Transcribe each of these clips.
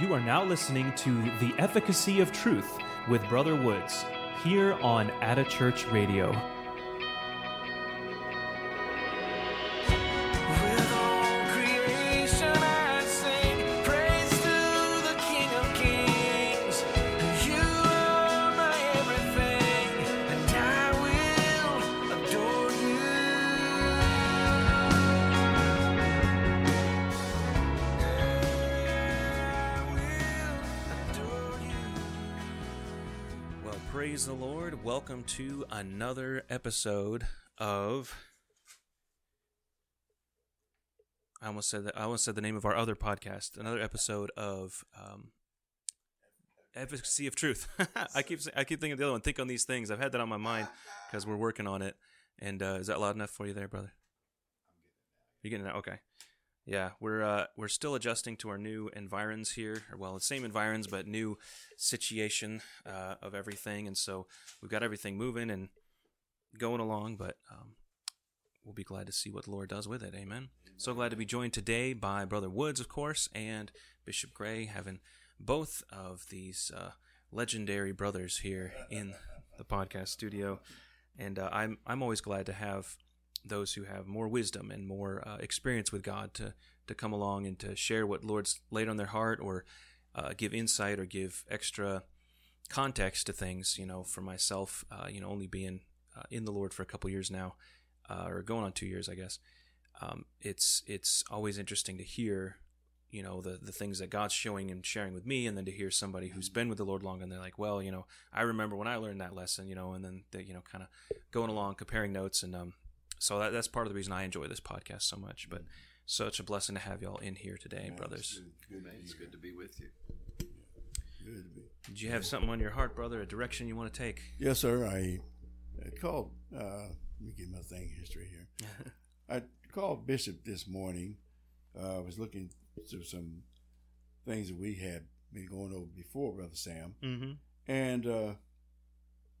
You are now listening to The Efficacy of Truth with Brother Woods here on At a Church Radio. To another episode of. I almost said that. I almost said the name of our other podcast. Another episode of um, Efficacy of Truth. I keep I keep thinking of the other one. Think on these things. I've had that on my mind because we're working on it. And uh, is that loud enough for you there, brother? You're getting it. Okay. Yeah, we're uh, we're still adjusting to our new environs here. Well, the same environs, but new situation uh, of everything, and so we've got everything moving and going along. But um, we'll be glad to see what the Lord does with it. Amen. So glad to be joined today by Brother Woods, of course, and Bishop Gray, having both of these uh, legendary brothers here in the podcast studio. And uh, I'm I'm always glad to have those who have more wisdom and more uh, experience with God to to come along and to share what Lord's laid on their heart, or uh, give insight, or give extra context to things. You know, for myself, uh, you know, only being uh, in the Lord for a couple years now, uh, or going on two years, I guess. Um, it's it's always interesting to hear, you know, the the things that God's showing and sharing with me, and then to hear somebody who's been with the Lord long, and they're like, well, you know, I remember when I learned that lesson, you know, and then they, you know, kind of going along, comparing notes, and um, so that, that's part of the reason I enjoy this podcast so much. But such a blessing to have y'all in here today, brothers. Good It's good to be with you. Good to be. Did you have something on your heart, brother? A direction you want to take? Yes, sir. I, I called. Uh, let me get my thing history here. I called Bishop this morning. Uh, I was looking through some things that we had been going over before, Brother Sam, Mm-hmm. and uh,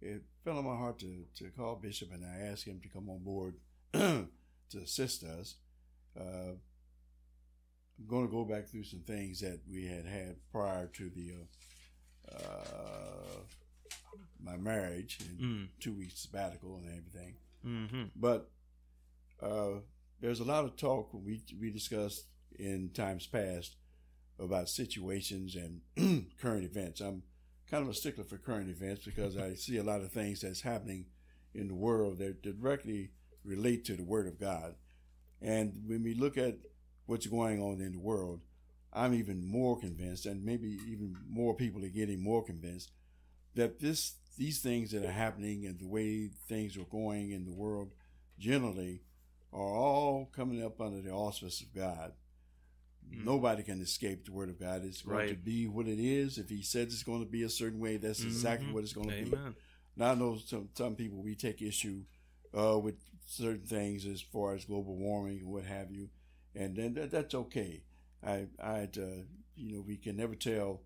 it fell on my heart to, to call Bishop, and I asked him to come on board to assist us. Uh, I'm going to go back through some things that we had had prior to the uh, uh, my marriage and Mm. two weeks sabbatical and everything. Mm-hmm. But uh, there's a lot of talk when we we discussed in times past about situations and current events. I'm kind of a stickler for current events because I see a lot of things that's happening in the world that directly relate to the Word of God. And when we look at what's going on in the world, I'm even more convinced, and maybe even more people are getting more convinced that this these things that are happening and the way things are going in the world generally are all coming up under the auspice of God. Mm. Nobody can escape the word of God. It's going to be what it is. If He says it's going to be a certain way, that's exactly Mhm. what it's going to be. Now I know some some people we take issue uh, with certain things as far as global warming and what have you, and then that, that's okay. I I uh, you know we can never tell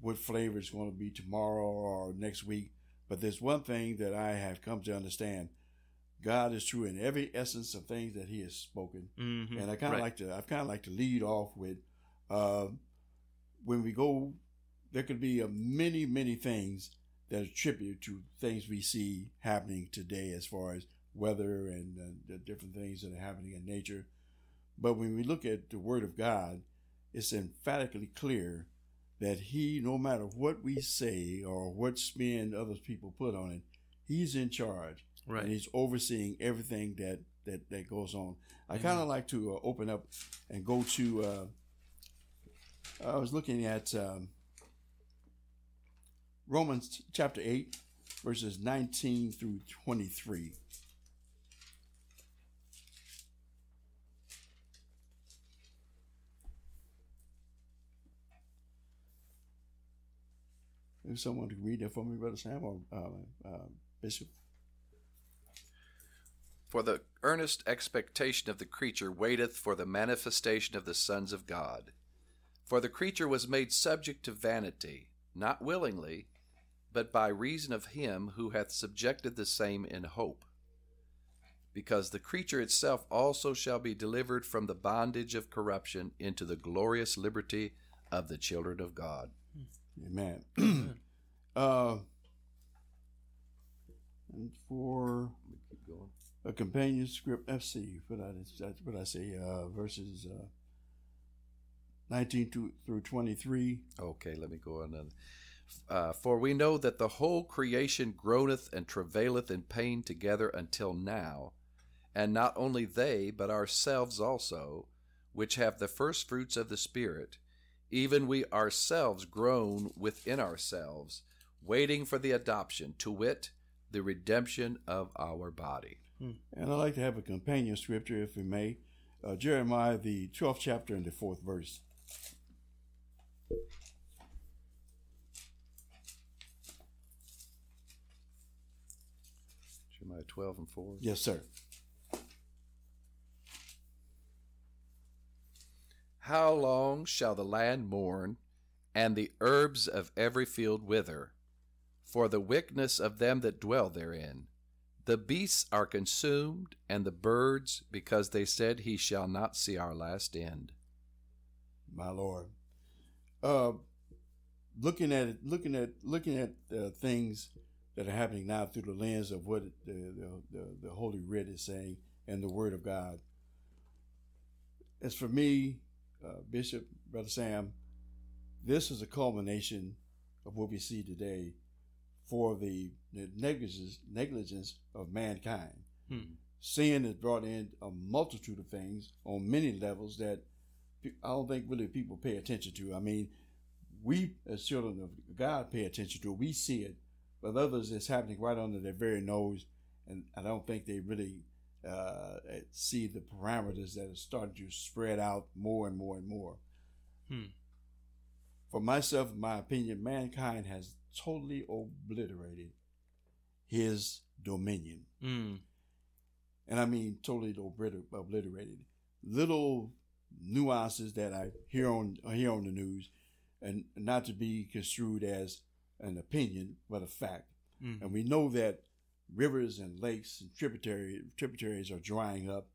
what flavor it's going to be tomorrow or next week, but there's one thing that I have come to understand: God is true in every essence of things that He has spoken. Mm-hmm. And I kind of Right. like to, I kind of like to lead off with, uh, when we go, there could be many, many things that attribute to things we see happening today as far as weather and uh, the different things that are happening in nature. But when we look at the Word of God, it's emphatically clear that He, no matter what we say or what spin other people put on it, He's in charge Right. and he's overseeing everything that that that goes on. I kind of like to uh, open up and go to. Uh, I was looking at um, Romans chapter eight, verses nineteen through twenty-three. If someone could read that for me, Brother Sam or uh, uh, Bishop. For the earnest expectation of the creature waiteth for the manifestation of the sons of God. For the creature was made subject to vanity, not willingly, but by reason of him who hath subjected the same in hope. Because the creature itself also shall be delivered from the bondage of corruption into the glorious liberty of the children of God. Amen. uh, and for Keep going. a companion script, let's see what I that's what I say. Uh, verses uh, nineteen to, through twenty three. Okay, let me go on. then. Uh, For we know that the whole creation groaneth and travaileth in pain together until now. And not only they, but ourselves also, which have the first fruits of the Spirit, even we ourselves groan within ourselves, waiting for the adoption, to wit, the redemption of our body. And I'd like to have a companion scripture, if we may. Uh, Jeremiah, the 12th chapter and the fourth verse. Jeremiah 12 and 4. Yes, sir. How long shall the land mourn, and the herbs of every field wither? For the wickedness of them that dwell therein. The beasts are consumed, and the birds, because they said, He shall not see our last end. my lord uh looking at it looking at looking at uh, things that are happening now through the lens of what the, the, the, the holy writ is saying and the word of god as for me uh, bishop brother sam this is a culmination of what we see today for the, the negligence negligence of mankind Hmm. sin has brought in a multitude of things on many levels that I don't think really people pay attention to. I mean, we as children of God pay attention to it. We see it, but others it's happening right under their very nose, and I don't think they really uh, see the parameters that are starting to spread out more and more and more. Hmm. For myself, my opinion, mankind has totally obliterated his dominion Mm. and I mean totally obliterated. Little nuances that I hear on I hear on the news, and not to be construed as an opinion, but a fact. Mm. And we know that rivers and lakes and tributary tributaries are drying up.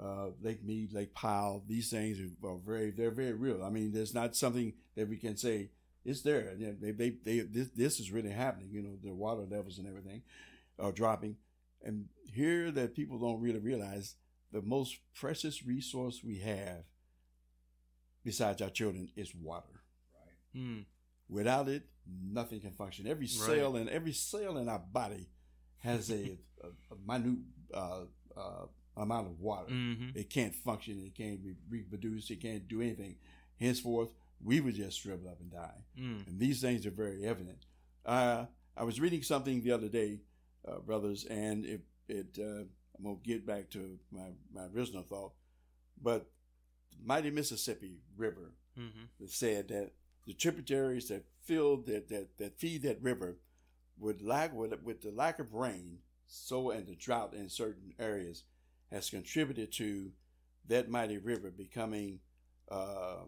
Uh, Lake Mead, Lake Powell, these things are, are very they're very real. I mean, there's not something that we can say it's there. They, they, they, this, this is really happening. You know, the water levels and everything are dropping. And here that people don't really realize the most precious resource we have besides our children is water. Mm. Without it, nothing can function. Every cell and every cell in our body has a, a, a minute uh, uh, amount of water. hmm It can't function. It can't re- reproduce. It can't do anything. Henceforth, we would just shrivel up and die. Mm. And these things are very evident. Uh, I was reading something the other day, uh, brothers, and it, it uh, I'm going to get back to my, my original thought, but mighty Mississippi River hmm said that the tributaries that fill that, that, that feed that river with lack with, with the lack of rain, so and the drought in certain areas has contributed to that mighty river becoming uh,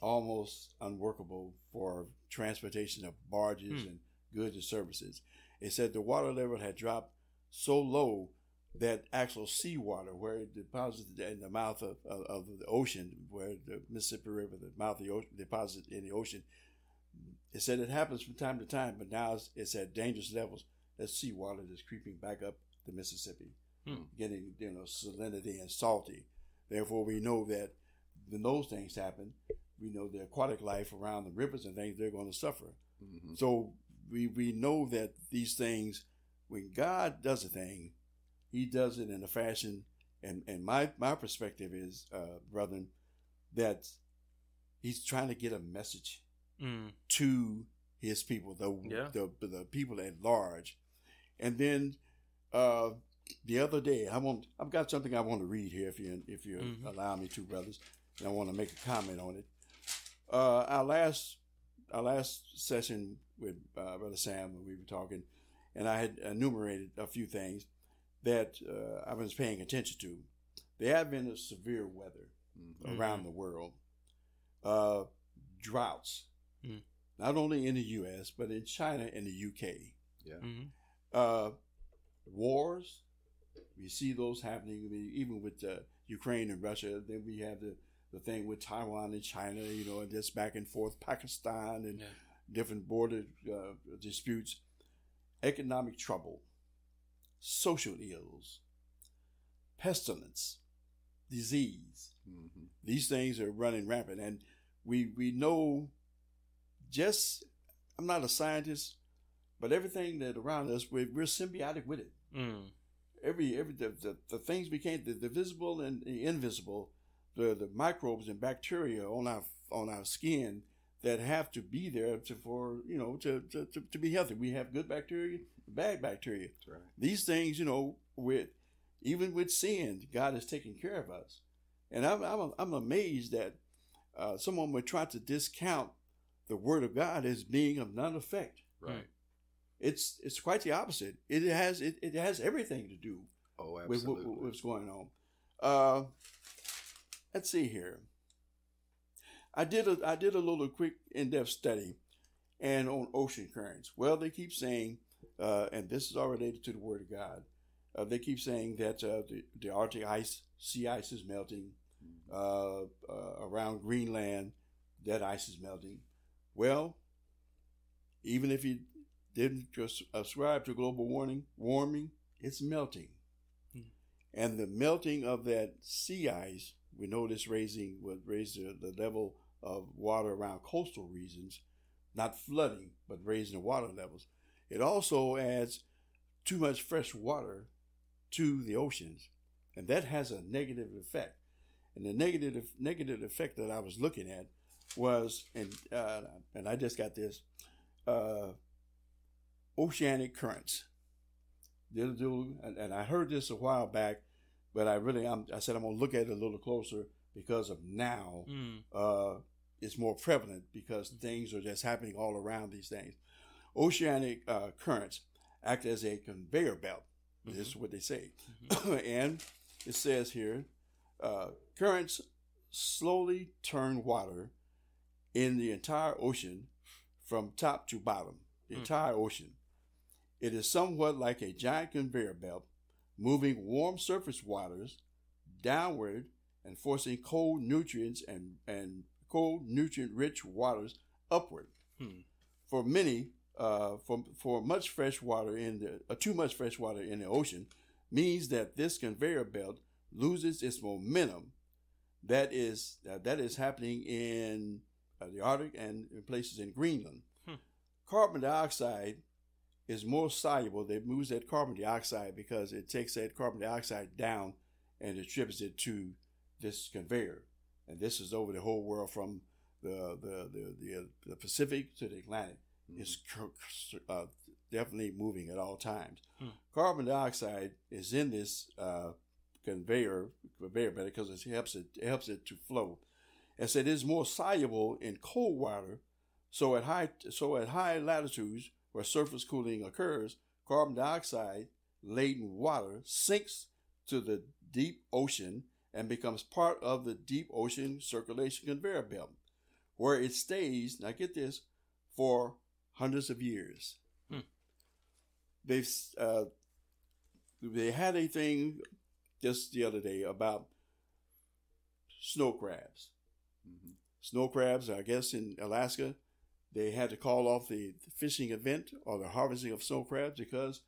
almost unworkable for transportation of barges Hmm. and goods and services. It said the water level had dropped so low that actual seawater, where it deposits in the mouth of, of, of the ocean, where the Mississippi River, the mouth of the ocean, deposits in the ocean, it said it happens from time to time, but now it's, it's at dangerous levels. That seawater is creeping back up the Mississippi, Hmm. getting you know salinity and salty. Therefore, we know that when those things happen, we know the aquatic life around the rivers and things they're going to suffer. Mhm. So we we know that these things, when God does a thing, He does it in a fashion, and and my my perspective is, uh, brethren, that He's trying to get a message Mm. to His people, the Yeah. the the people at large, and then uh, the other day, I want I've got something I want to read here, if you if you Mhm. allow me to, brothers, and I want to make a comment on it. Uh, our last our last session with uh, Brother Sam, when we were talking, and I had enumerated a few things that uh, I was paying attention to. The advent of severe weather Mhm. around the world, uh, droughts, Mm. not only in the U.S. but in China and the U.K. Yeah. hmm Uh, wars, we see those happening. I mean, even with uh, Ukraine and Russia. Then we have the the thing with Taiwan and China, you know, and just back and forth, Pakistan and Yeah. different border uh, disputes, economic trouble, social ills, pestilence, disease. hmm These things are running rampant, and we we know. Just, I'm not a scientist, but everything that around us, we're, we're symbiotic with it. Mm. Every every the, the, the things became the, the visible and the invisible, the the microbes and bacteria on our on our skin that have to be there to for you know to to, to, to be healthy. We have good bacteria, bad bacteria That's right. these things, you know, with even with sin, God is taking care of us. And I'm I'm, I'm amazed that uh, someone would try to discount the Word of God as being of none effect. Right. It's it's quite the opposite. It has it, it has everything to do Oh, with absolutely. what, what's going on. Uh, let's see here. I did a I did a little quick in depth study, and on ocean currents. Well, they keep saying, uh, and this is all related to the Word of God. Uh, they keep saying that uh, the the Arctic ice, sea ice is melting. Uh, uh, around Greenland, that ice is melting. Well, even if you didn't just ascribe to global warming, warming, it's melting. And the melting of that sea ice, we know this raising would raise the, the level of water around coastal regions, not flooding, but raising the water levels. It also adds too much fresh water to the oceans, and that has a negative effect. And the negative negative effect that I was looking at was, and uh, and I just got this, uh, oceanic currents. And I heard this a while back, but I really, I'm, I said I'm gonna look at it a little closer because of now. Mm. Uh, it's more prevalent because things are just happening all around these things. Oceanic uh, currents act as a conveyor belt. This is what they say, and it says here, uh, currents slowly turn water in the entire ocean from top to bottom. The Hmm. entire ocean. It is somewhat like a giant conveyor belt, moving warm surface waters downward and forcing cold nutrients and, and cold nutrient rich waters upward. Hmm. For many, uh, for, for much fresh water in the uh, too much fresh water in the ocean means that this conveyor belt loses its momentum. That is uh, that is happening in uh, the Arctic and in places in Greenland. Hmm. Carbon dioxide is more soluble. It moves that carbon dioxide because it takes that carbon dioxide down and distributes it to this conveyor. And this is over the whole world from the the the the, the Pacific to the Atlantic. It's uh, definitely moving at all times. Hmm. Carbon dioxide is in this uh, conveyor conveyor belt because it helps it, it helps it to flow. As it is more soluble in cold water. So at high so at high latitudes where surface cooling occurs, carbon dioxide laden water sinks to the deep ocean and becomes part of the deep ocean circulation conveyor belt, where it stays. Now get this for hundreds of years. Hmm. They've uh, they had a thing just the other day about snow crabs. Mhm. Snow crabs, I guess, in Alaska, they had to call off the, the fishing event or the harvesting of snow crabs because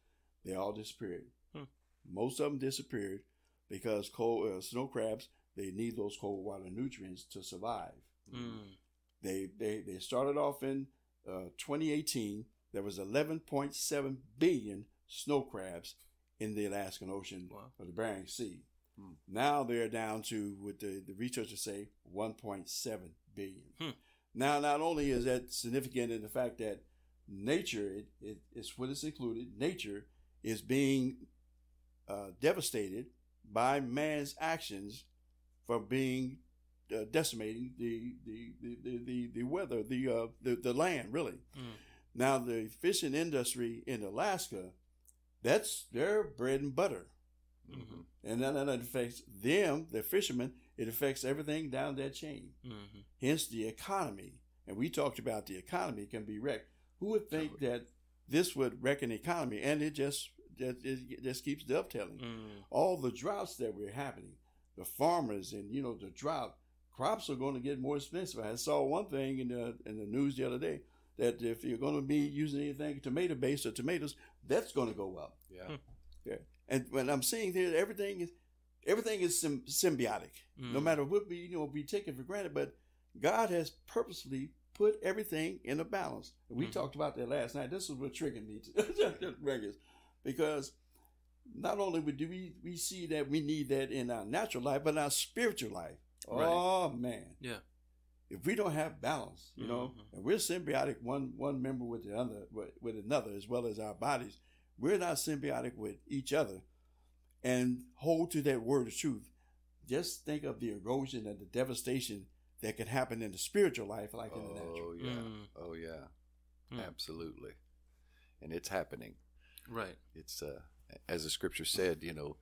they all disappeared. Hmm. Most of them disappeared because cold uh, snow crabs they need those cold water nutrients to survive. Mm. They they they started off in uh, 2018. There was 11.7 billion snow crabs in the Alaskan Ocean Wow. or the Bering Sea. Hmm. Now they're down to what the, the researchers say 1.7 billion. Hmm. Now, not only is that significant in the fact that nature, it, it, it's what is included, nature is being uh, devastated by man's actions for being uh, decimating the the, the, the, the, the weather, the, uh, the the land, really. Mm. Now, the fishing industry in Alaska, that's their bread and butter. Mhm. And that, that affects them, the fishermen, it affects everything down that chain. Mhm. Hence the economy. And we talked about the economy can be wrecked. Who would think that this would wreck an economy? And it just it, it just keeps dovetailing. Mm. All the droughts that were happening, the farmers and you know the drought, crops are going to get more expensive. I saw one thing in the in the news the other day that if you're going to be using anything tomato based or tomatoes, that's going to go up. Yeah. Yeah. And when I'm seeing here, everything is everything is sym- symbiotic. No Mm. matter what we you know we take it for granted, but God has purposely put everything in a balance. And we Mhm. talked about that last night. This is what triggered me, to, Regis, because not only do we we see that we need that in our natural life, but in our spiritual life. Right. Oh man, Yeah. if we don't have balance, you know, Mhm. and we're symbiotic one one member with the other with, with another as well as our bodies, we're not symbiotic with each other, and hold to that word of truth. Just think of the erosion and the devastation that can happen in the spiritual life, like in the natural. Oh yeah. Mm. Oh yeah. Mm. Absolutely. And it's happening. Right. It's uh, as the scripture said, you know,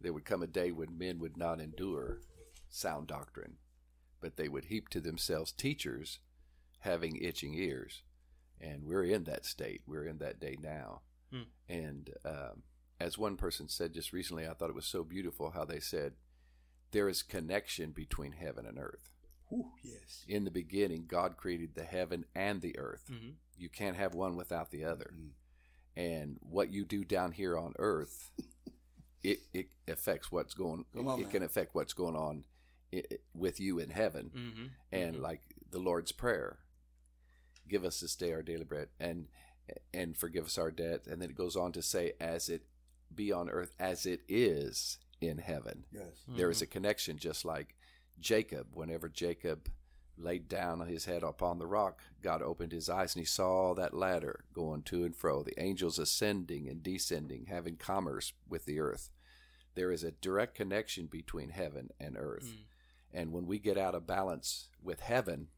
there would come a day when men would not endure sound doctrine, but they would heap to themselves teachers having itching ears. And we're in that state. We're in that day now. Hmm. And um, as one person said just recently, I thought it was so beautiful how they said, there is connection between heaven and earth. Ooh, yes. In the beginning, God created the heaven and the earth. hmm You can't have one without the other. Mm. And what you do down here on earth, it, it affects what's going. Come on, it man. can affect what's going on with you in heaven. hmm And Mhm. like the Lord's prayer, give us this day our daily bread, and and forgive us our debt. And then it goes on to say, as it be on earth as it is in heaven. Yes. There is a connection, just like Jacob. Whenever Jacob laid down his head upon the rock, God opened his eyes and he saw that ladder going to and fro, the angels ascending and descending, having commerce with the earth. There is a direct connection between heaven and earth. Mm. And when we get out of balance with heaven,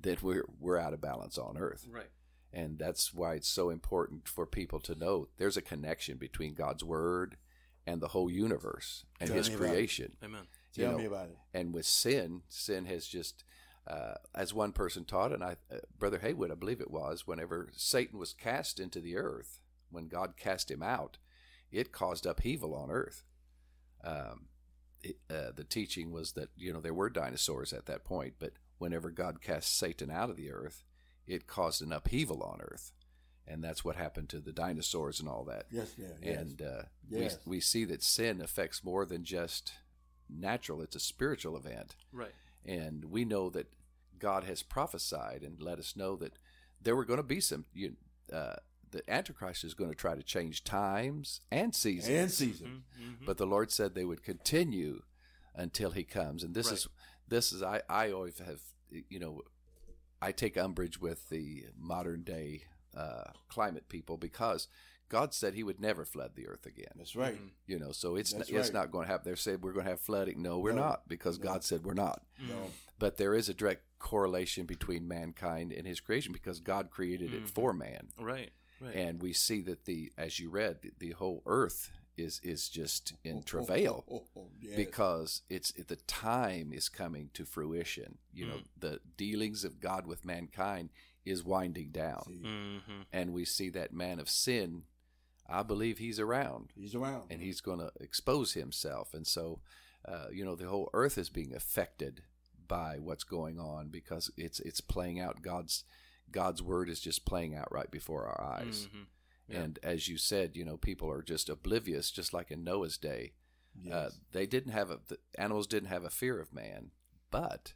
then we're we're out of balance on earth. Right. And that's why it's so important for people to know there's a connection between God's word and the whole universe and Tell his me about it. creation. Amen. You Tell know, me about it. And with sin, sin has just, uh, as one person taught, and I, uh, Brother Haywood, I believe it was, whenever Satan was cast into the earth, when God cast him out, it caused upheaval on earth. Um, it, uh, the teaching was that you know there were dinosaurs at that point, but whenever God cast Satan out of the earth, it caused an upheaval on earth, and that's what happened to the dinosaurs and all that. Yes, yeah, yes. And uh, Yes. we we see that sin affects more than just natural; it's a spiritual event, Right. And we know that God has prophesied and let us know that there were going to be some. You, uh, the Antichrist is going to try to change times and seasons, and seasons. Mm-hmm. but the Lord said they would continue until He comes. And this Right. is this is I I always have you know I take umbrage with the modern day uh, climate people because God said He would never flood the earth again. That's right. Mm-hmm. You know, so it's That's it's right. not going to happen. They said we're going to have flooding. No, we're No. not because No. God said we're not. No. But there is a direct correlation between mankind and His creation because God created it for man, Right. Right. and we see that the as you read the, the whole earth is is just in travail Oh, oh, oh, yes. because it's the time is coming to fruition. You know, Mm. the dealings of God with mankind is winding down, See, mm-hmm. and we see that man of sin. I believe he's around he's around. and he's going to expose himself. And so, uh, you know, the whole earth is being affected by what's going on because it's it's playing out. God's God's word is just playing out right before our eyes. hmm Yeah. And as you said, you know, people are just oblivious, just like in Noah's day. yes. Uh, they didn't have a the animals didn't have a fear of man, but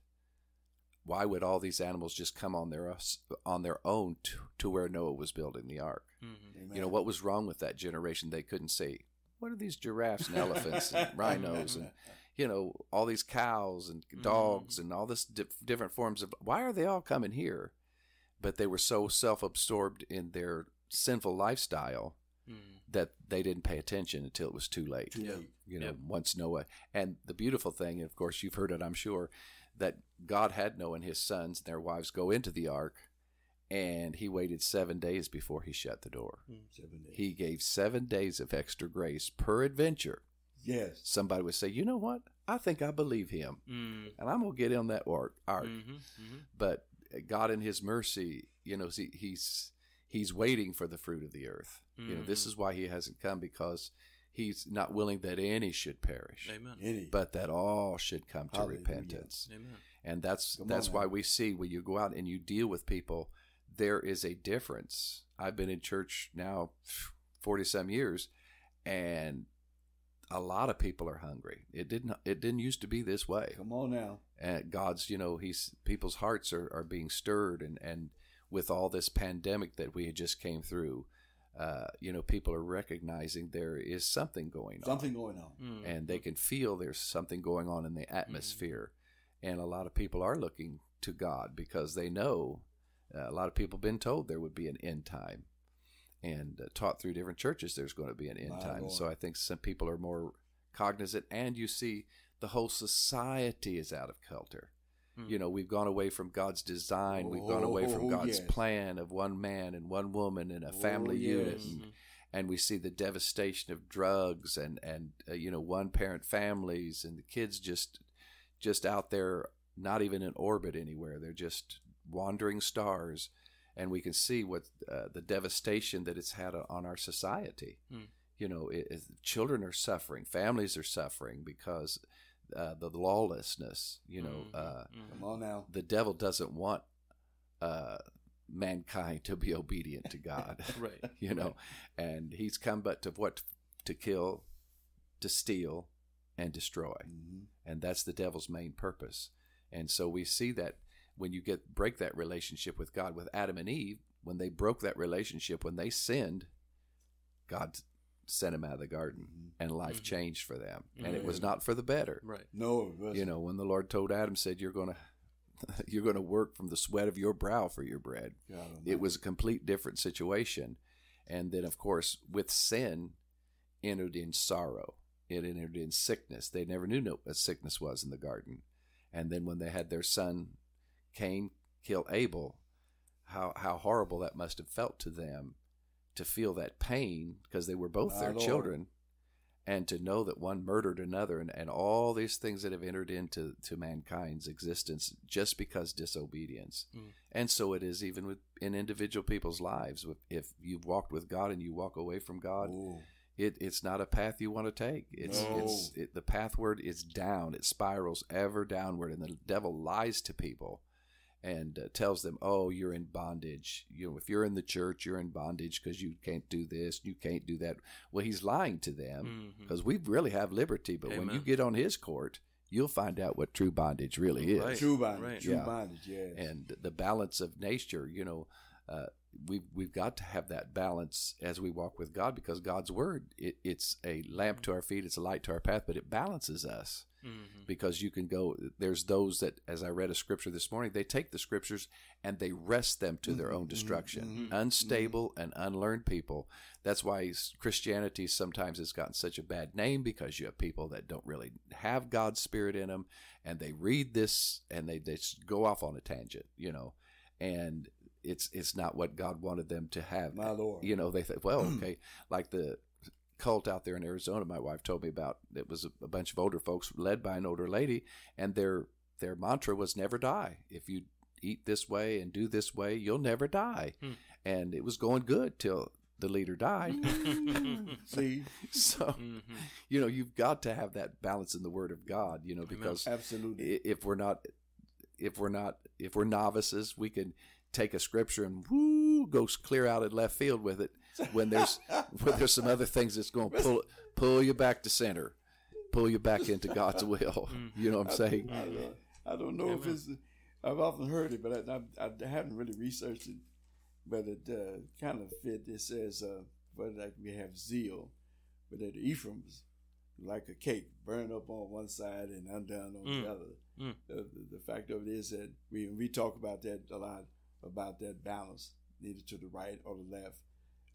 why would all these animals just come on their on their own to, to where Noah was building the ark? hmm You know, what was wrong with that generation? They couldn't say, what are these giraffes and elephants and rhinos and, you know, all these cows and dogs and all this di- different forms of, why are they all coming here? But they were so self absorbed in their sinful lifestyle mm that they didn't pay attention until it was too late. Too late. You know, Yep. once Noah, and the beautiful thing, and of course you've heard it, I'm sure, that God had Noah and his sons and their wives go into the ark, and he waited seven days before he shut the door. Seven days. He gave seven days of extra grace per adventure. yes. Somebody would say, you know what? I think I believe him, mm and I'm gonna get on that ark. ark. hmm hmm But God, in His mercy, you know, he, He's He's waiting for the fruit of the earth. You know, this Mhm. is why He hasn't come because He's not willing that any should perish, Amen. Any. but that all should come to Hallelujah. repentance. Amen. And that's Come that's on why now. we see when you go out and you deal with people, there is a difference. I've been in church now forty some years, and a lot of people are hungry. It didn't it didn't used to be this way. Come on now. And God's you know He's people's hearts are, are being stirred, and and with all this pandemic that we had just came through, uh, you know people are recognizing there is something going on Something going on. Mm. and they can feel there's something going on in the atmosphere. And a lot of people are looking to God because they know uh, a lot of people have been told there would be an end time and uh, taught through different churches there's going to be an end My time. Lord. So I think some people are more cognizant, and you see the whole society is out of kilter. Mm. You know, we've gone away from God's design. We've gone Oh, away from oh, God's yes. plan of one man and one woman and a Oh, family unit. yes. And, Mhm. and we see the devastation of drugs and and uh, you know one parent families and the kids just just out there not even in orbit anywhere they're just wandering stars and we can see what uh, the devastation that it's had on our society Hmm. you know it, it- children are suffering families are suffering because uh, the lawlessness you know Mhm. uh, Mhm. Come on now. the devil doesn't want uh, mankind to be obedient to god Right. you know and he's come but to what to kill to steal and destroy hmm and that's the devil's main purpose and so we see that when you get break that relationship with god with adam and eve when they broke that relationship when they sinned god sent him out of the garden Mhm. and life Mhm. changed for them and it was Mhm. not for the better Right. No, you know when the lord told adam said you're going to you're going to work from the sweat of your brow for your bread God it was a complete different situation and then of course with sin entered in sorrow it entered in sickness they never knew no- what sickness was in the garden and then when they had their son cain kill abel how how horrible that must have felt to them to feel that pain because they were both My their Lord. children and to know that one murdered another and, and all these things that have entered into to mankind's existence just because disobedience Mm. and so it is even with in individual people's lives If- you've walked with god and you walk away from god it, it's not a path you want to take it's No. it's it, the pathward is down it spirals ever downward and the devil lies to people and uh, tells them oh you're in bondage you know if you're in the church you're in bondage because you can't do this you can't do that well he's lying to them because we really have liberty but when you get on his court you'll find out what true bondage really is Right. true bondage. right. True Yeah. bondage. Yes. and the balance of nature you know uh, we've we've got to have that balance as we walk with God because God's word it, it's a lamp to our feet it's a light to our path but it balances us Mhm. because you can go there's those that as I read a scripture this morning they take the scriptures and they wrest them to their own Mhm, destruction. Mhm, unstable and unlearned people. That's why Christianity sometimes has gotten such a bad name because you have people that don't really have God's spirit in them and they read this and they, they just go off on a tangent you know and it's it's not what God wanted them to have My Lord. you know they think well okay like the cult out there in Arizona my wife told me about it was a, a bunch of older folks led by an older lady and their their mantra was never die if you eat this way and do this way you'll never die Hmm. and it was going good till the leader died See, so Mhm. you know you've got to have that balance in the word of god you know because absolutely. if we're not if we're not if we're novices we can take a scripture and woo go clear out in left field with it when there's when there's some other things that's going to pull pull you back to center pull you back into god's will you know what i'm saying I don't, I don't know if Amen. it's. I've often heard it, but I, I, I haven't really researched it. But it uh, kind of fit. It says, uh, but like we have zeal, but that Ephraim's like a cake, burned up on one side and undone on Mm. the other. Mm. The, the, the fact of it is that we we talk about that a lot about that balance, neither to the right or the left.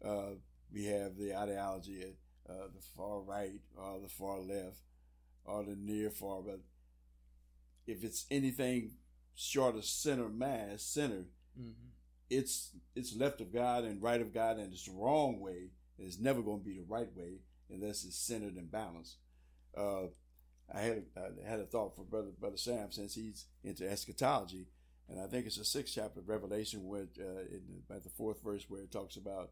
Uh, we have the ideology, uh, the far right or the far left, or the near far. But if it's anything short of center mass, center, Mhm. it's it's left of God and right of God, and it's the wrong way. And it's never going to be the right way unless it's centered and balanced. Uh, I had I had a thought for brother brother Sam since he's into eschatology, and I think it's the sixth chapter of Revelation where uh, in the, at the fourth verse where it talks about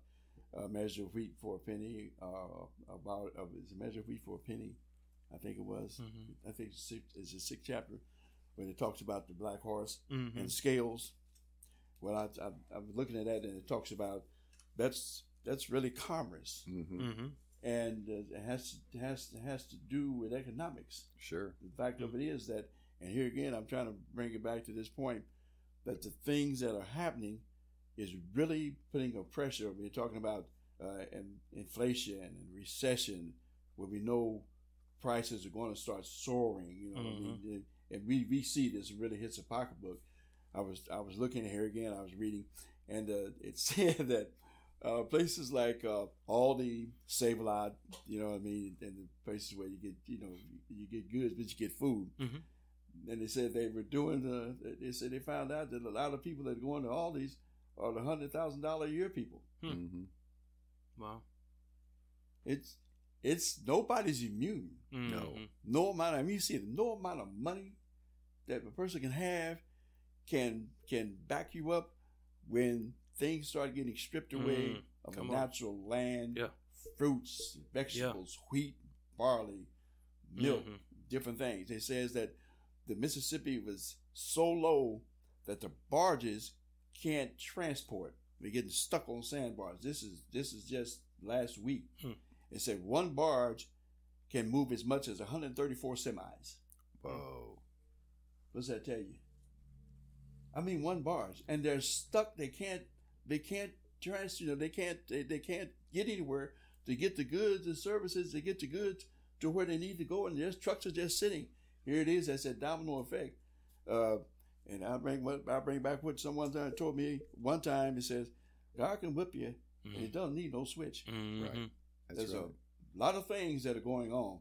a measure of wheat for a penny. Uh, about uh, it's a measure of wheat for a penny. I think it was. Mhm. I think it's, six, it's the sixth chapter when it talks about the black horse Mhm. and scales. Well, I, I, I was looking at that and it talks about that's that's really commerce hmm Mhm. and uh, it has to, has has to do with economics. Sure. The fact of it is that, and here again, I'm trying to bring it back to this point that the things that are happening is really putting a pressure. We're talking about uh, in, inflation and recession, where we know prices are going to start soaring. You know, what I mean? and we, we see this really hits the pocketbook. I was I was looking here again. I was reading, and uh, it said that uh, places like uh, Aldi, Save a Lot, you know what I mean, and the places where you get you know you get goods, but you get food. Mhm. And they said they were doing the. They said they found out that a lot of people that are going to these are the hundred thousand dollar a year people. Hmm. hmm Wow. It's it's nobody's immune. Mhm. no amount. I mean, you see, no amount of money that a person can have can can back you up when things start getting stripped away Mhm. of Come a on. natural land, Yeah. fruits, vegetables, wheat, barley, milk, Mhm. different things. It says that the Mississippi was so low that the barges can't transport. They're getting stuck on sandbars. This is this is just last week. Hmm. It said one barge can move as much as 134 semis. Whoa. What's that tell you? I mean, one barge, and they're stuck. They can't. They can't trans. You know, they can't. They, they can't get anywhere to get the goods and services. To get the goods to where they need to go, and there's trucks are just sitting. Here it is. That's a domino effect. Uh, and I bring what I bring back what someone told me one time. It says, God can whip you, and Mhm. it doesn't need no switch. Mhm. Right. That's There's right. a lot of things that are going on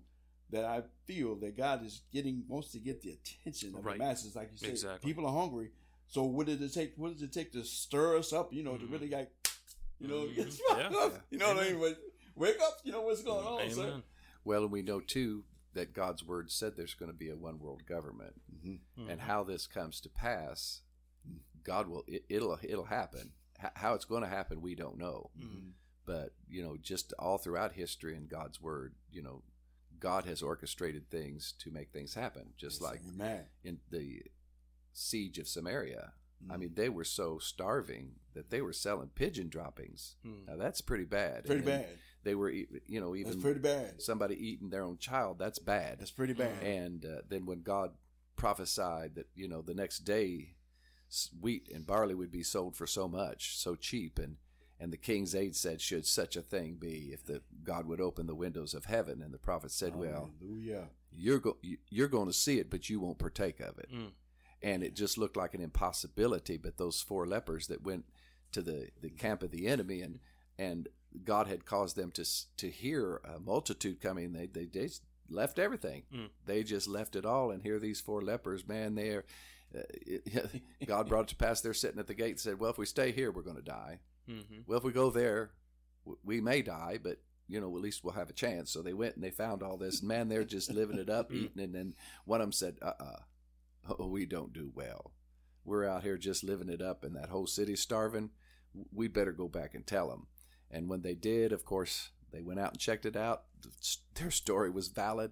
that I feel that God is getting wants to get the attention of Right. the masses. Like you said, Exactly. people are hungry. So what did it take? What does it take to stir us up? You know, to Mhm. really like, you know, Mhm. get Yeah. up. Yeah. You know what I mean? Wake up. You know what's going on, sir. Amen. Well, and we know too that God's word said there's going to be a one world government, Mhm. and Mhm. how this comes to pass, God will it, it'll it'll happen. H- how it's going to happen, we don't know. Mhm. But you know, just all throughout history and God's word, you know, God has orchestrated things to make things happen. Just like Amen. in the siege of Samaria. I mean, they were so starving that they were selling pigeon droppings. Mhm. Now that's pretty bad. pretty And bad. They were, e- you know, That's even pretty bad. somebody eating their own child. That's bad. That's pretty bad. And uh, then when God prophesied that you know the next day wheat and barley would be sold for so much, so cheap, and and the king's aide said, "Should such a thing be, if the God would open the windows of heaven?" And the prophet said, "Well, Hallelujah. you're go- you- you're going to see it, but you won't partake of it." Mm. And it just looked like an impossibility. But those four lepers that went to the, the camp of the enemy and and God had caused them to to hear a multitude coming. They they, left everything. Mm. They just left it all. And here these four lepers, man, they're uh, God brought it to pass. They're sitting at the gate and said, "Well, if we stay here, we're going to die. Mhm. Well, if we go there, w- we may die, but." You know, at least we'll have a chance. So they went and they found all this. Man, they're just living it up, Mm. eating. And then one of them said, "Uh, uh oh, we don't do well. We're out here just living it up, and that whole city's starving. We better go back and tell them. And when they did, of course, they went out and checked it out. Their story was valid.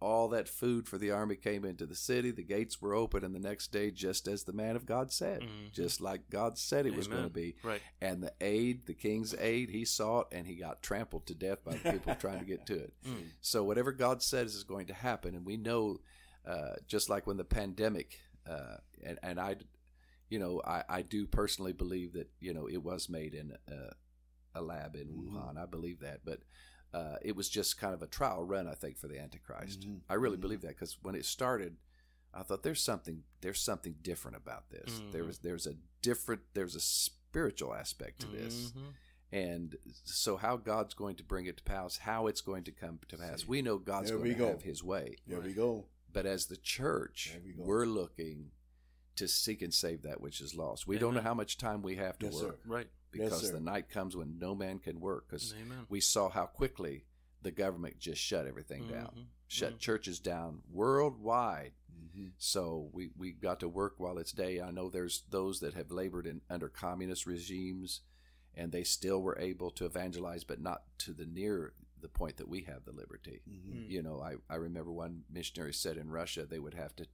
All that food for the army came into the city. The gates were open, and the next day, just as the man of God said, Mhm. just like God said it was going to be. Right. And the aide, the king's aide, he saw it, and he got trampled to death by the people trying to get to it. Mm. So whatever God says is going to happen, and we know, uh, just like when the pandemic, uh, and and I, you know, I, I do personally believe that you know it was made in a, a lab in Mhm. Wuhan. I believe that, but uh, it was just kind of a trial run, I think, for the Antichrist. Mhm. I really Mhm. believe that because when it started, I thought there's something there's something different about this. There Mhm. was there's a different there's a spiritual aspect to this. Mhm. And so, how God's going to bring it to pass, how it's going to come to pass, we know God's There going to go. have His way. There we go. But as the church, we we're looking to seek and save that which is lost. We don't know how much time we have to Yes, work sir. Right. Yes, because sir. the night comes when no man can work. Because we saw how quickly the government just shut everything down, Mhm. shut Mhm. churches down worldwide. Mhm. So we, we got to work while it's day. I know there's those that have labored in under communist regimes and they still were able to evangelize, but not to the near the point that we have the liberty. Mhm. You know, I, I remember one missionary said in Russia they would have to,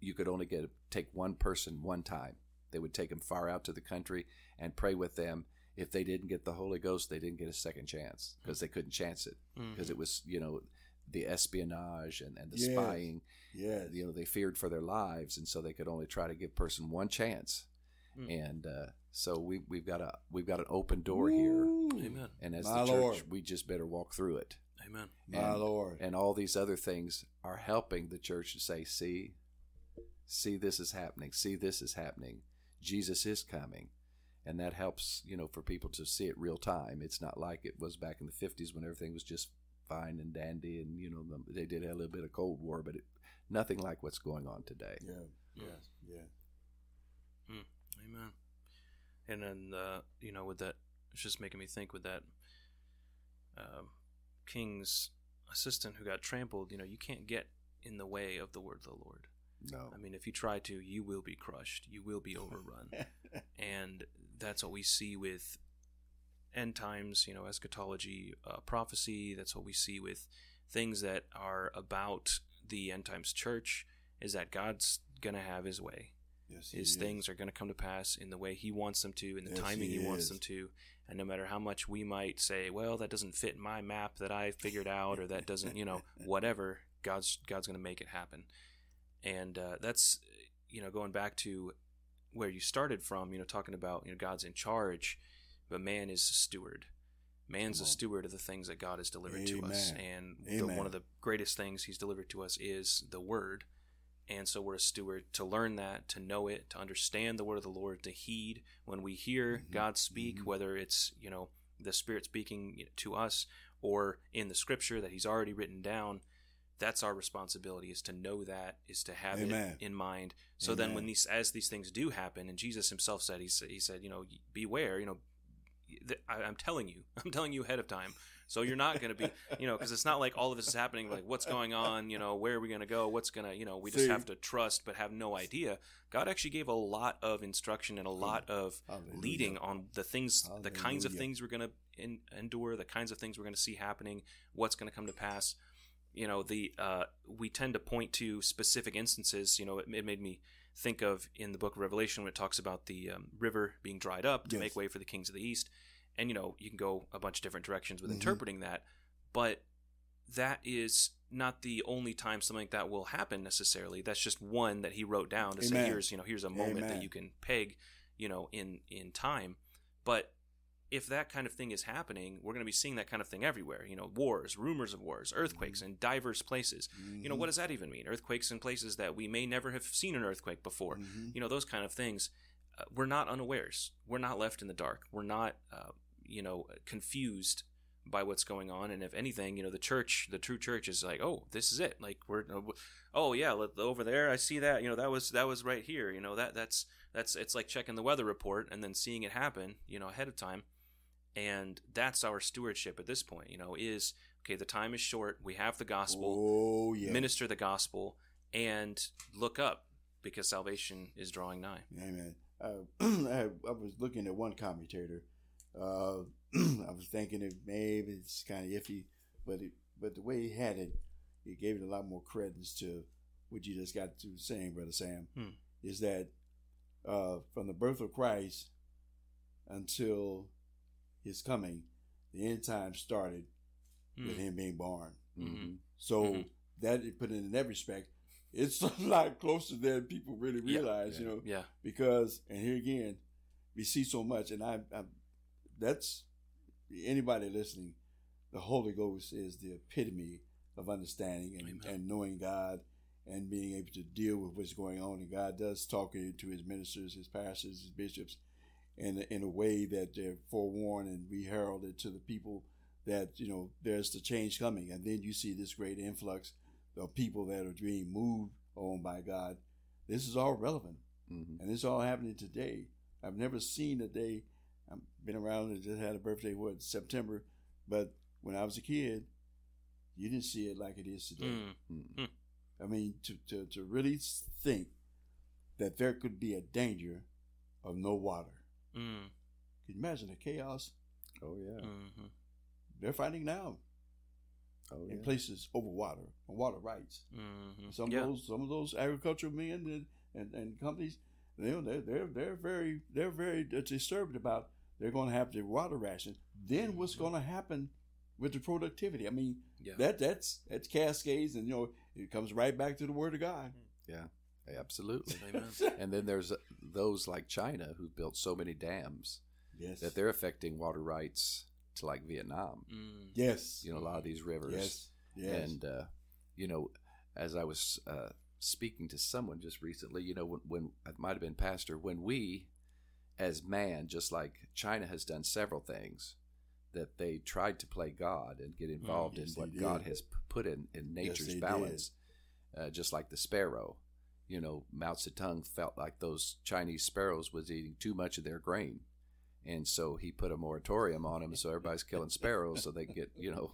you could only get take one person one time. They would take them far out to the country and pray with them. If they didn't get the Holy Ghost, they didn't get a second chance because they couldn't chance it because it was you know the espionage and, and the Yes. spying. Yeah. You know, they feared for their lives, and so they could only try to give person one chance. Mm. And uh, so we we've got a we've got an open door here, Amen. and as My the church, Lord. we just better walk through it Amen. My and- Lord. and all these other things are helping the church to say, see, see, this is happening. See, this is happening. Jesus is coming. And that helps, you know, for people to see it real time. It's not like it was back in the 50s when everything was just fine and dandy and, you know, they did have a little bit of Cold War, but it, nothing like what's going on today. yeah. Yes. Yeah. Amen. And then, uh, you know, with that, it's just making me think with that um, king's assistant who got trampled. You know, you can't get in the way of the word of the Lord. No. I mean, if you try to, you will be crushed. You will be overrun. and that's what we see with end times, you know, eschatology, uh, prophecy. That's what we see with things that are about the end times church. Is that God's gonna have His way? yes. His is. things are going to come to pass in the way He wants them to, in the Yes, timing he He, wants them to. And no matter how much we might say, well, that doesn't fit my map that I figured out, or that doesn't, you know, whatever, God's God's going to make it happen. And uh, that's, you know, going back to where you started from, you know, talking about, you know, God's in charge, but man is a steward. Man's a steward of the things that God has delivered to us. And the, one of the greatest things He's delivered to us is the Word. And so we're a steward to learn that, to know it, to understand the word of the Lord, to heed when we hear Mhm. God speak, Mhm. whether it's, you know, the Spirit speaking to us or in the scripture that He's already written down. That's our responsibility is to know that, is to have Amen. it in mind. So then when these as these things do happen, and Jesus himself said, he said, he said, you know, beware, you know, I, I'm telling you, I'm telling you ahead of time. So you're not going to be, you know, because it's not like all of this is happening. Like, what's going on? You know, where are we going to go? What's going to, you know, we just See? have to trust, but have no idea. God actually gave a lot of instruction and a lot of Hallelujah. leading on the things, the kinds of things we're going to endure, the kinds of things we're going to see happening, what's going to come to pass. You know, the uh, we tend to point to specific instances. You know, it, it made me think of in the book of Revelation when it talks about the um, river being dried up to Yes. make way for the kings of the east. And you know, you can go a bunch of different directions with Mhm. interpreting that, but that is not the only time something like that will happen necessarily. That's just one that he wrote down to say Amen. here's you know here's a moment Amen. that you can peg, you know, in in time. But if that kind of thing is happening, we're going to be seeing that kind of thing everywhere. You know, wars, rumors of wars, earthquakes in diverse places. You know, what does that even mean? Earthquakes in places that we may never have seen an earthquake before. Mhm. You know, those kind of things. Uh, we're not unawares. We're not left in the dark. We're not, uh, you know, confused by what's going on. And if anything, you know, the church, the true church, is like, oh, this is it. Like we're, oh yeah, over there, I see that. You know, that was that was right here. You know, that that's that's it's like checking the weather report and then seeing it happen. You know, ahead of time. And that's our stewardship at this point. You know, is okay. The time is short. We have the gospel Oh yeah. minister the gospel, and look up because salvation is drawing nigh. Amen. Uh, I, I was looking at one commentator. Uh, I was thinking it maybe it's kind of iffy, but it, but the way he had it, it gave it a lot more credence to what you just got to saying, brother Sam. Hmm. Is that uh, from the birth of Christ until his coming, the end time started with Hmm. him being born. Mhm. So Mhm. that it put it in that respect, it's a lot closer than people really Yeah. realize. You know, Yeah, because and here again we see so much and I, I that's anybody listening the holy ghost is the epitome of understanding and, Amen. and knowing god and being able to deal with what's going on and god does talk to his ministers his pastors his bishops in, in a way that they're forewarned and we herald it to the people that you know there's the change coming and then you see this great influx of people that are being moved on by god this is all relevant Mhm. and it's all happening today. I've never seen a day. I've been around and just had a birthday, what, September. But when I was a kid, you didn't see it like it is today. Mm. Mhm. I mean, to, to, to really think that there could be a danger of no water. Mm. Can you imagine the chaos? Oh yeah. Mm-hmm. They're fighting now Oh in yeah. places over water, on water rights. Mm-hmm. Some yeah. of those some of those agricultural men and, and, and companies, you know, they're they're they're very they're very disturbed about they're going to have their water ration. Then what's going to happen with the productivity? I mean, Yeah. that that's that's cascades, and you know, it comes right back to the word of God. Yeah, absolutely. Amen. And then there's those like China who've built so many dams Yes, that they're affecting water rights to like Vietnam. Mm. yes, You know, a lot of these rivers. yes, yes, And uh, you know, as I was uh, speaking to someone just recently, you know, when, when it might have been pastor, when we, as man, just like China has done several things, that they tried to play God and get involved yes, in what God has put in in nature's they balance, uh, just like the sparrow. You know, Mao Zedong felt like those Chinese sparrows was eating too much of their grain. And so he put a moratorium on them, so everybody's killing sparrows, so they get you know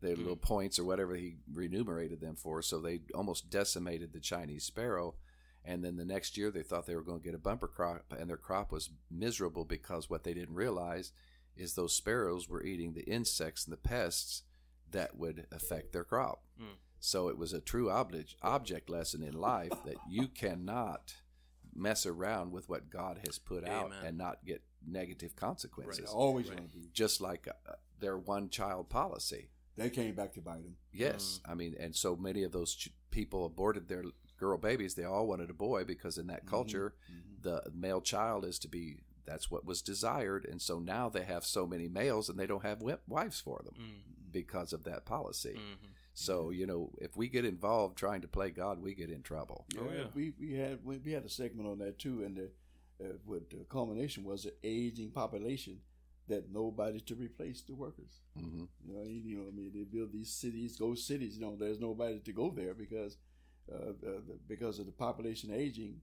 their little points or whatever he remunerated them for. So they almost decimated the Chinese sparrow. And then the next year, they thought they were going to get a bumper crop, and their crop was miserable because what they didn't realize is those sparrows were eating the insects and the pests that would affect their crop. Mm. So it was a true object object lesson in life that you cannot mess around with what God has put out and not get negative consequences. always Right. going to be. Just like uh, their one child policy. They came back to bite them. Yes, I mean, and so many of those ch- people aborted their girl babies. They all wanted a boy because in that culture, the male child is to be. That's what was desired, and so now they have so many males, and they don't have wives for them Mm. because of that policy. Mm-hmm. So you know, if we get involved trying to play God, we get in trouble. Oh, yeah. we we had we, we had a segment on that too, and the uh, what the culmination was an aging population that nobody to replace the workers. hmm You know, you, you know, I mean, they build these cities, ghost cities. You know, there's nobody to go there because uh, uh, the, because of the population aging,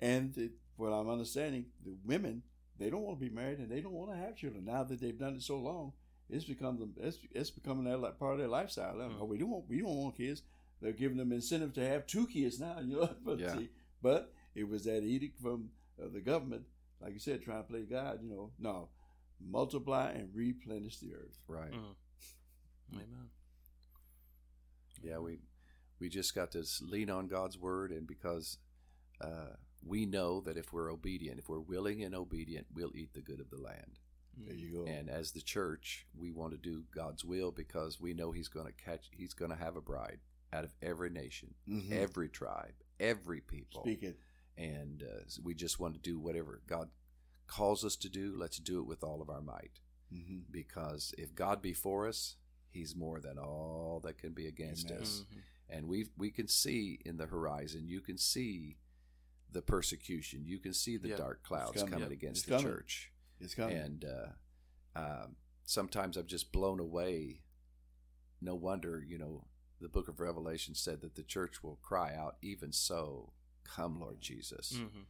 and the, what I'm understanding, the women they don't want to be married and they don't want to have children. Now that they've done it so long, it's become the, it's, it's becoming their li- part of their lifestyle. Mm. Oh, we don't want we don't want kids. They're giving them incentive to have two kids now. You know, but Yeah. see, but it was that edict from uh, the government, like you said, trying to play God. You know, no, multiply and replenish the earth. Right. Mm. Amen. Yeah, we we just got to lean on God's word, and because uh, we know that if we're obedient, if we're willing and obedient, we'll eat the good of the land. There you go. And as the church, we want to do God's will because we know He's going to catch. He's going to have a bride out of every nation, Mhm. every tribe, every people. Speak it. And uh, so we just want to do whatever God calls us to do. Let's do it with all of our might. hmm Because if God be for us, He's more than all that can be against Amen. us Mhm. and we we can see in the horizon you can see the persecution you can see the Yeah. dark clouds coming. coming Yeah. against It's the coming. church It's coming. and uh, um, sometimes i'm just blown away no wonder you know the book of revelation said that the church will cry out even so come lord jesus Mhm.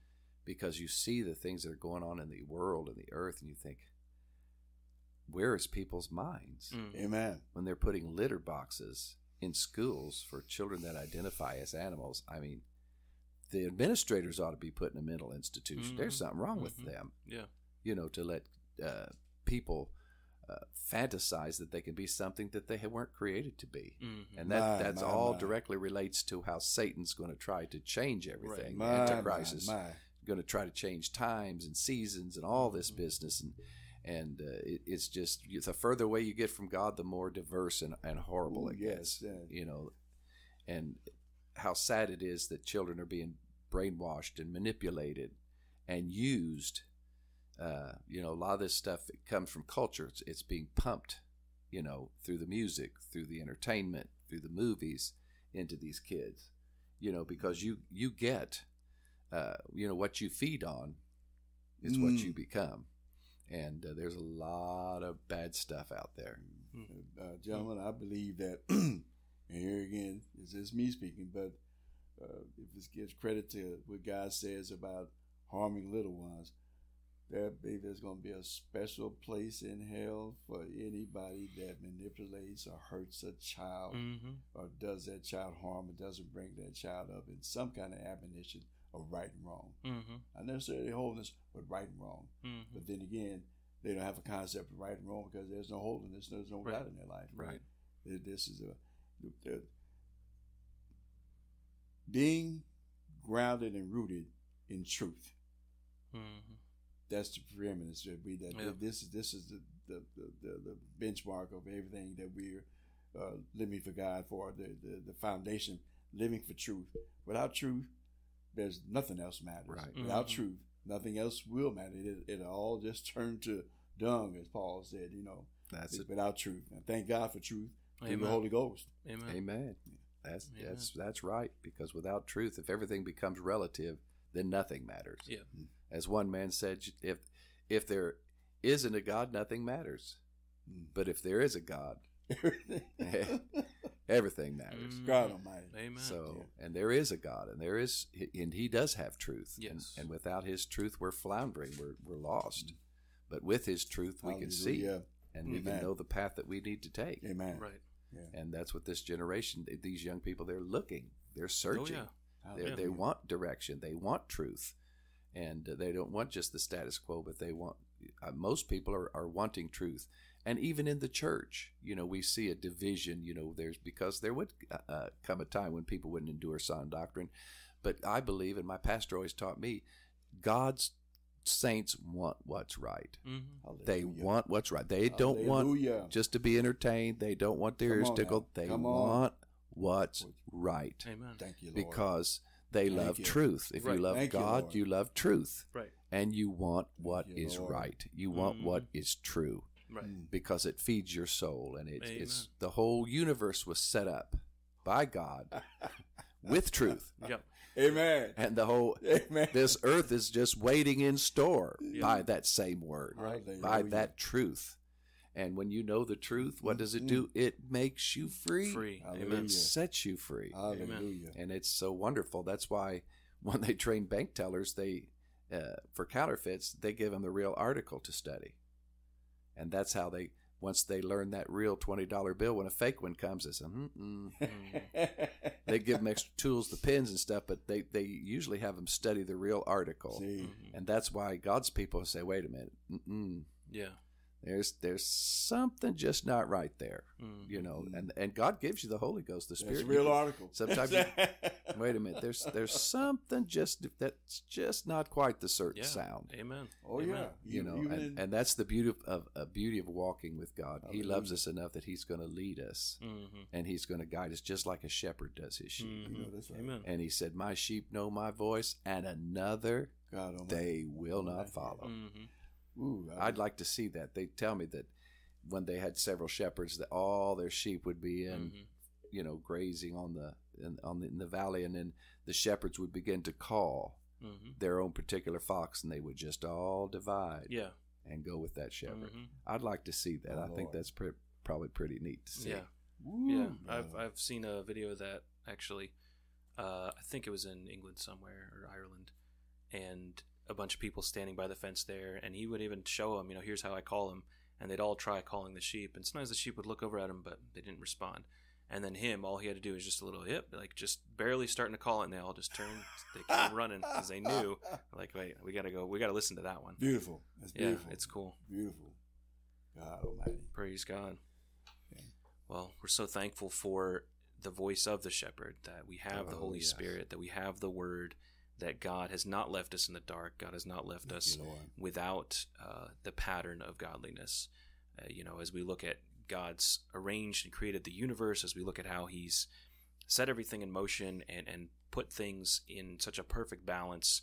because you see the things that are going on in the world and the earth and you think where is people's minds Mm. Amen. when they're putting litter boxes in schools for children that identify as animals, I mean, the administrators ought to be put in a mental institution. There's Mhm. something wrong with Mhm. them, Yeah. You know, to let uh, people uh, fantasize that they can be something that they weren't created to be. Mhm. And that My, that's my, all my. directly relates to how Satan's going to try to change everything. My, Antichrist is going to try to change times and seasons and all this Mhm. business and and uh, it, it's just the further away you get from God, the more diverse and, and horrible Ooh, it yes, gets. yeah. You know, and how sad it is that children are being brainwashed and manipulated and used. Uh, you know, a lot of this stuff it comes from culture. It's, it's being pumped, you know, through the music, through the entertainment, through the movies into these kids. You know, because you you get, uh, you know, what you feed on is what Mm. you become, and uh, there's a lot of bad stuff out there. uh, gentlemen, I believe that, and here again, it's just me speaking, but uh, if this gives credit to what God says about harming little ones, there baby, there's going to be a special place in hell for anybody that manipulates or hurts a child Mhm. or does that child harm or doesn't bring that child up in some kind of admonition of right and wrong. Mhm. Not necessarily holiness, but right and wrong. Mhm. But then again, they don't have a concept of right and wrong because there's no holiness, there's no Right. God in their life. Right. Th- This is a the- being grounded and rooted in truth. Mm-hmm. That's the preeminence. That we that Yeah. this is this is the the, the, the the benchmark of everything that we're uh, living for God for the, the the foundation, living for truth. Without truth, there's nothing else matters. Right. Without Mhm. truth, nothing else will matter. It it all just turn to dung, as Paul said. You know, That's it. without truth. And thank God for truth through the Holy Ghost. Amen. Amen. That's Amen. that's that's right. Because without truth, if everything becomes relative, then nothing matters. Yeah. As one man said, if if there isn't a God, nothing matters. Mm. But if there is a God, everything matters. Mhm. God Almighty. Amen. So, and there is a God, and there is, and He does have truth. Yes. And, and without His truth, we're floundering, we're we're lost. But with His truth, we can see, Hallelujah. and we can know the path that we need to take. Amen. right. And that's what this generation, these young people, they're looking, they're searching. Oh, yeah. They Yeah. they want direction. They want truth, and uh, they don't want just the status quo, but they want. Uh, most people are, are wanting truth, and even in the church, you know, we see a division. You know, there's because there would uh, uh, come a time when people wouldn't endure sound doctrine, but I believe, and my pastor always taught me, God's saints want what's right. Mm-hmm. They want what's right. They don't want just to be entertained. They don't want their ears tickled. They Come on. want what's right Amen. Thank you, Lord. because they Thank love you. truth. If Right. you love Thank God, Lord. you, love truth, Right. and you want what you, is Lord. right. You want Mhm. what is true Right. Mm. because it feeds your soul, and it, it's the whole universe was set up by God with truth, Yep. Amen. and the whole Amen. this earth is just waiting in store Yeah. by that same word, Hallelujah. by that truth. And when you know the truth, what does it do? It makes you free. Free. Hallelujah. Amen. It sets you free. Hallelujah. and it's so wonderful. That's why when they train bank tellers, they uh, for counterfeits, they give them the real article to study, and that's how they once they learn that real twenty dollar bill, when a fake one comes, they say, Mm-mm. they give them extra tools, the pins and stuff, but they they usually have them study the real article, See, Mhm. and that's why God's people say, wait a minute, Mm-mm. Yeah. There's there's something just not right there, Mhm. you know, and and God gives you the Holy Ghost, the that's Spirit. a real can- article. sometimes you- Wait a minute. There's there's something just that's just not quite the certain Yeah. sound. Amen. oh Amen. yeah, You know, even and, in- and that's the beauty of, of a beauty of walking with God. He loves us enough that He's going to lead us Mm-hmm. and He's going to guide us just like a shepherd does his sheep. Mm-hmm. know, that's right. Amen. And He said, "My sheep know my voice, and another God Almighty. they will not Almighty. follow." Mm-hmm. Ooh, I I'd was- like to see that. They tell me that when they had several shepherds, that all their sheep would be in Mhm. you know grazing on the in, on the, in the valley, and then the shepherds would begin to call Mhm. their own particular fox, and they would just all divide Yeah. and go with that shepherd. Mhm. I'd like to see that. Oh, I think Lord. that's pre- probably pretty neat to see. Yeah. Ooh, Yeah, I've uh, I've seen a video of that actually. Uh, I think it was in England somewhere or Ireland, and a bunch of people standing by the fence there, and he would even show them, you know, here's how I call them, and they'd all try calling the sheep, and sometimes the sheep would look over at him, but they didn't respond. And then him, all he had to do was just a little hip, like just barely starting to call it, and they all just turned, they came running because they knew, like, wait, we gotta go, we gotta listen to that one. beautiful. That's Yeah, beautiful. it's cool. beautiful. God Almighty. Praise God. Yeah. Well, we're so thankful for the voice of the shepherd, that we have the Oh, Holy yes. Spirit, that we have the word, that God has not left us in the dark. God has not left us you, Lord. without uh, the pattern of godliness. Uh, you know, as we look at God's arranged and created the universe, as we look at how He's set everything in motion and, and put things in such a perfect balance,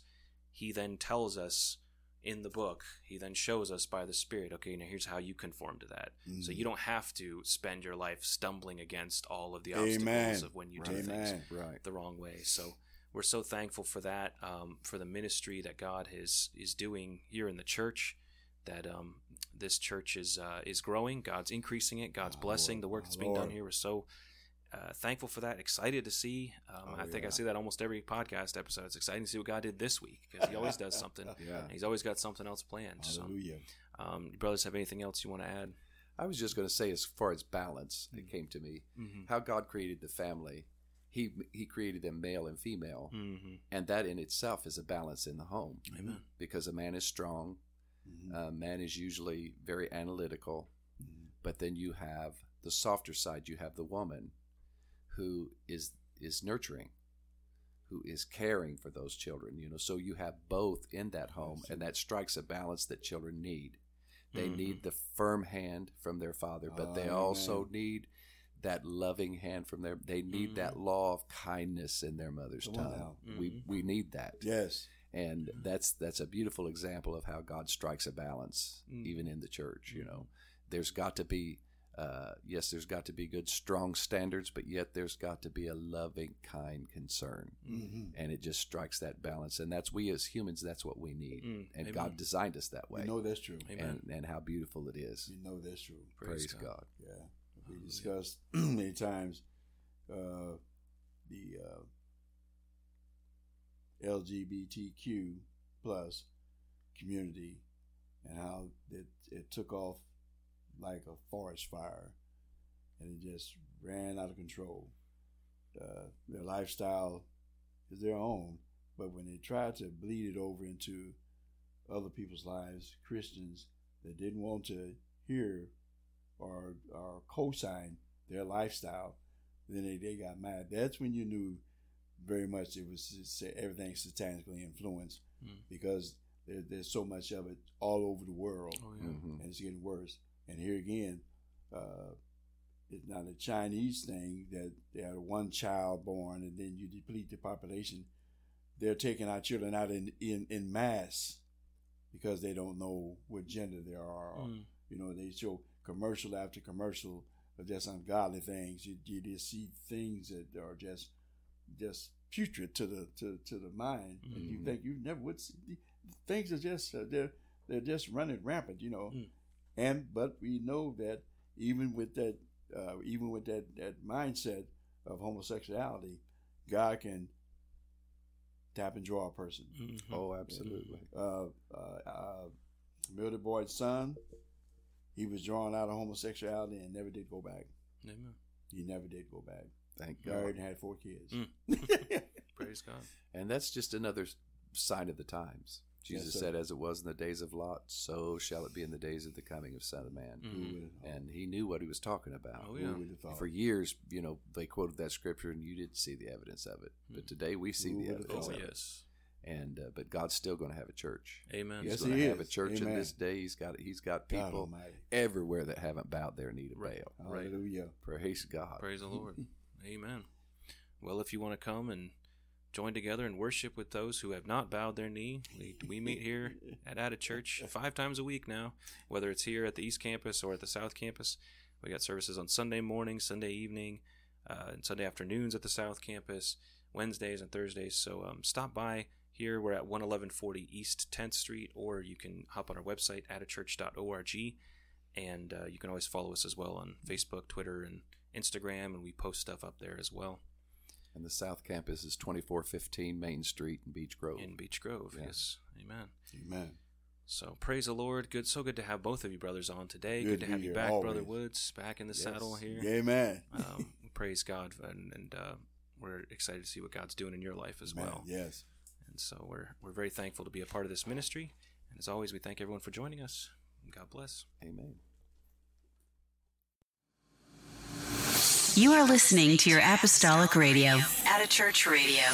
He then tells us in the book, He then shows us by the Spirit, okay, now here's how you conform to that. So Mm. you don't have to spend your life stumbling against all of the Amen. obstacles of when you do things Right. the wrong way. So we're so thankful for that, um, for the ministry that God is is doing here in the church. That um, this church is uh, is growing. God's increasing it. God's Oh, blessing Lord. the work Oh, that's being done here. We're so uh, thankful for that. Excited to see. Um, Oh, I think I yeah. see that almost every podcast episode. It's exciting to see what God did this week because He always does something. Yeah. He's always got something else planned. So, Hallelujah. um, brothers have anything else you want to add? I was just going to say, as far as balance, it came to me Mm-hmm. how God created the family. He He created them male and female, Mm-hmm. and that in itself is a balance in the home. Amen. Because a man is strong, Uh, man is usually very analytical, Mhm. but then you have the softer side. You have the woman who is is nurturing, who is caring for those children. You know, so you have both in that home, and that strikes a balance that children need. They Mhm. need the firm hand from their father, but they Amen. also need that loving hand from their. They need that law of kindness in their mother's Come tongue. now. We we need that Yes. and that's that's a beautiful example of how God strikes a balance Mm. even in the church. You know, there's got to be uh, yes, there's got to be good, strong standards, but yet there's got to be a loving, kind concern, hmm and it just strikes that balance. And that's we as humans, that's what we need, Mm, and amen. God designed us that way. You know that's true. Amen. and and how beautiful it is. You know that's true. Praise, Praise God. God. Yeah, we discussed many times uh, the uh, LGBTQ plus community and how it, it took off like a forest fire, and it just ran out of control. Uh, their lifestyle is their own, but when they tried to bleed it over into other people's lives, Christians that didn't want to hear or or co-sign their lifestyle, then they, they got mad. That's when you knew very much it was s- everything satanically influenced Mm. because there, there's so much of it all over the world, Oh yeah. Mhm. and it's getting worse. And here again, uh, it's not a Chinese thing that they had one child born and then you deplete the population. They're taking our children out in, in, in mass because they don't know what gender they are. Mm. you know, they show commercial after commercial of just ungodly things. You, you just see things that are just just putrid to the to, to the mind, and you Mhm. think you never would see. Things are just uh, they're they're just running rampant, you know. Mm. And but we know that even with that uh, even with that that mindset of homosexuality, God can tap and draw a person. Mhm. Oh, absolutely. Uh, uh, uh, Mildred Boyd's son, he was drawn out of homosexuality and never did go back. Amen. He never did go back. Thank God. Married and had four kids. Mm. Praise God. And that's just another sign of the times. Jesus sir. said, "As it was in the days of Lot, so shall it be in the days of the coming of Son of Man." Mm. Who would have thought? And he knew what he was talking about. Oh yeah. would have thought? For years, you know, they quoted that scripture, and you didn't see the evidence of it. But Mm. today, we see Who the evidence Oh of it. yes. And uh, but God's still going to have a church. Amen. He's Yes, going to he have a is. church in this day. He's got he's got people everywhere that haven't bowed their knee to Right. Baal. Right. Hallelujah. Praise God. Praise the Lord. Amen. Well, if you want to come and join together and worship with those who have not bowed their knee, we, we meet here at Added Church five times a week now, whether it's here at the East Campus or at the South Campus. We got services on Sunday morning, Sunday evening, uh, and Sunday afternoons at the South Campus, Wednesdays and Thursdays. So um, stop by here. We're at 11140 East 10th Street, or you can hop on our website, addedchurch.org, and uh, you can always follow us as well on Facebook, Twitter, and Instagram, and we post stuff up there as well And the South Campus is twenty four fifteen Main Street in Beech Grove. in Beech Grove. Yeah. Yes, Amen. Amen. So praise the Lord. Good, so good to have both of you brothers on today. Good Good, to to have you here, back, Brother. Woods, back in the saddle here. Amen. Um, praise God, and, and uh, we're excited to see what God's doing in your life as Amen. well. Yes. And so we're we're very thankful to be a part of this ministry. And as always, we thank everyone for joining us. God bless. Amen. You are listening to your apostolic radio, at a church radio.